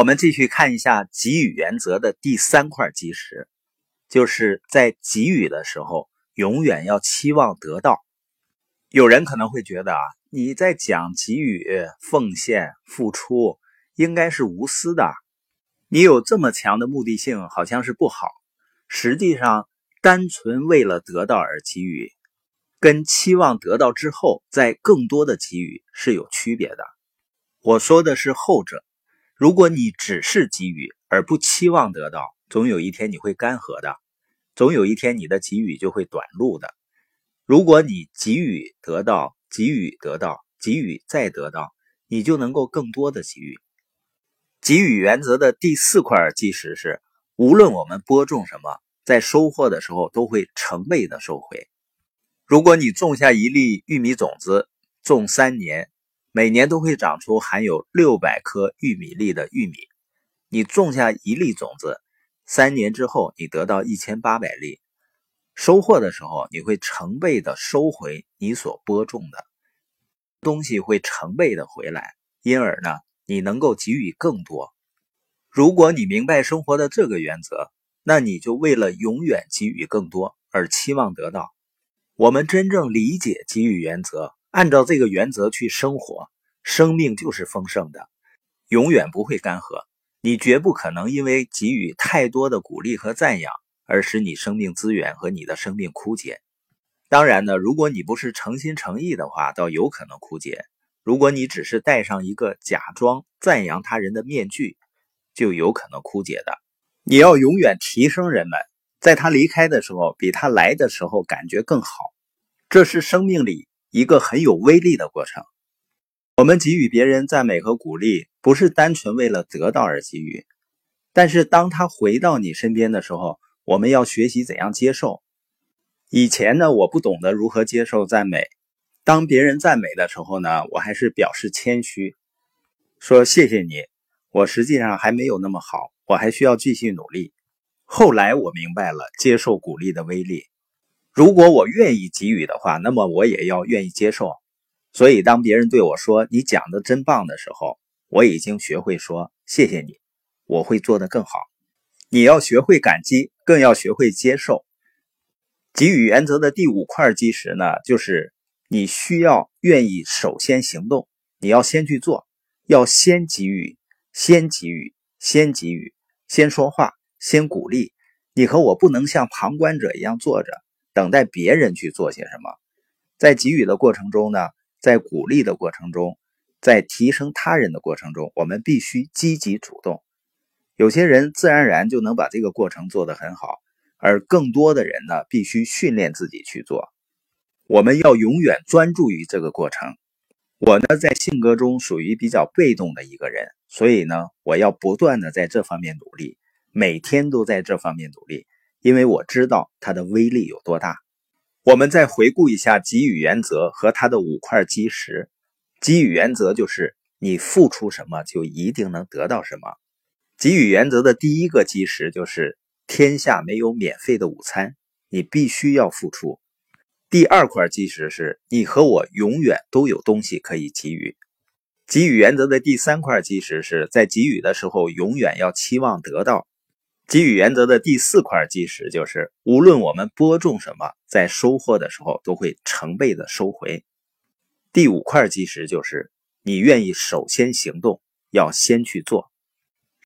我们继续看一下给予原则的第三块基石，就是在给予的时候，永远要期望得到。有人可能会觉得啊，你在讲给予、奉献、付出，应该是无私的。你有这么强的目的性，好像是不好。实际上，单纯为了得到而给予，跟期望得到之后再更多的给予是有区别的。我说的是后者。如果你只是给予而不期望得到，总有一天你会干涸的，总有一天你的给予就会短路的。如果你给予得到，给予得到，给予再得到，你就能够更多的给予。给予原则的第四块基石是：无论我们播种什么，在收获的时候都会成倍的收回。如果你种下一粒玉米种子，种三年。每年都会长出含有六百颗玉米粒的玉米。你种下一粒种子，三年之后你得到一千八百粒。收获的时候，你会成倍的收回你所播种的东西，会成倍的回来。因而呢，你能够给予更多。如果你明白生活的这个原则，那你就为了永远给予更多而期望得到。我们真正理解给予原则。按照这个原则去生活，生命就是丰盛的，永远不会干涸。你绝不可能因为给予太多的鼓励和赞扬，而使你生命资源和你的生命枯竭。当然呢，如果你不是诚心诚意的话，倒有可能枯竭。如果你只是戴上一个假装赞扬他人的面具，就有可能枯竭的。你要永远提升人们，在他离开的时候，比他来的时候感觉更好。这是生命里。一个很有威力的过程。我们给予别人赞美和鼓励，不是单纯为了得到而给予。但是当他回到你身边的时候，我们要学习怎样接受。以前呢，我不懂得如何接受赞美。当别人赞美的时候呢，我还是表示谦虚，说谢谢你。我实际上还没有那么好，我还需要继续努力。后来我明白了接受鼓励的威力。如果我愿意给予的话，那么我也要愿意接受。所以，当别人对我说“你讲的真棒”的时候，我已经学会说“谢谢你”，我会做得更好。你要学会感激，更要学会接受。给予原则的第五块基石呢，就是你需要愿意首先行动，你要先去做，要先给予，先给予，先给予，先说话，先鼓励。你和我不能像旁观者一样坐着。等待别人去做些什么，在给予的过程中呢，在鼓励的过程中，在提升他人的过程中，我们必须积极主动。有些人自然而然就能把这个过程做得很好，而更多的人呢，必须训练自己去做。我们要永远专注于这个过程。我呢，在性格中属于比较被动的一个人，所以呢，我要不断的在这方面努力，每天都在这方面努力。因为我知道它的威力有多大。我们再回顾一下给予原则和它的五块基石。给予原则就是你付出什么就一定能得到什么。给予原则的第一个基石就是天下没有免费的午餐，你必须要付出。第二块基石是你和我永远都有东西可以给予。给予原则的第三块基石是在给予的时候永远要期望得到。给予原则的第四块基石就是，无论我们播种什么，在收获的时候都会成倍的收回。第五块基石就是，你愿意首先行动，要先去做。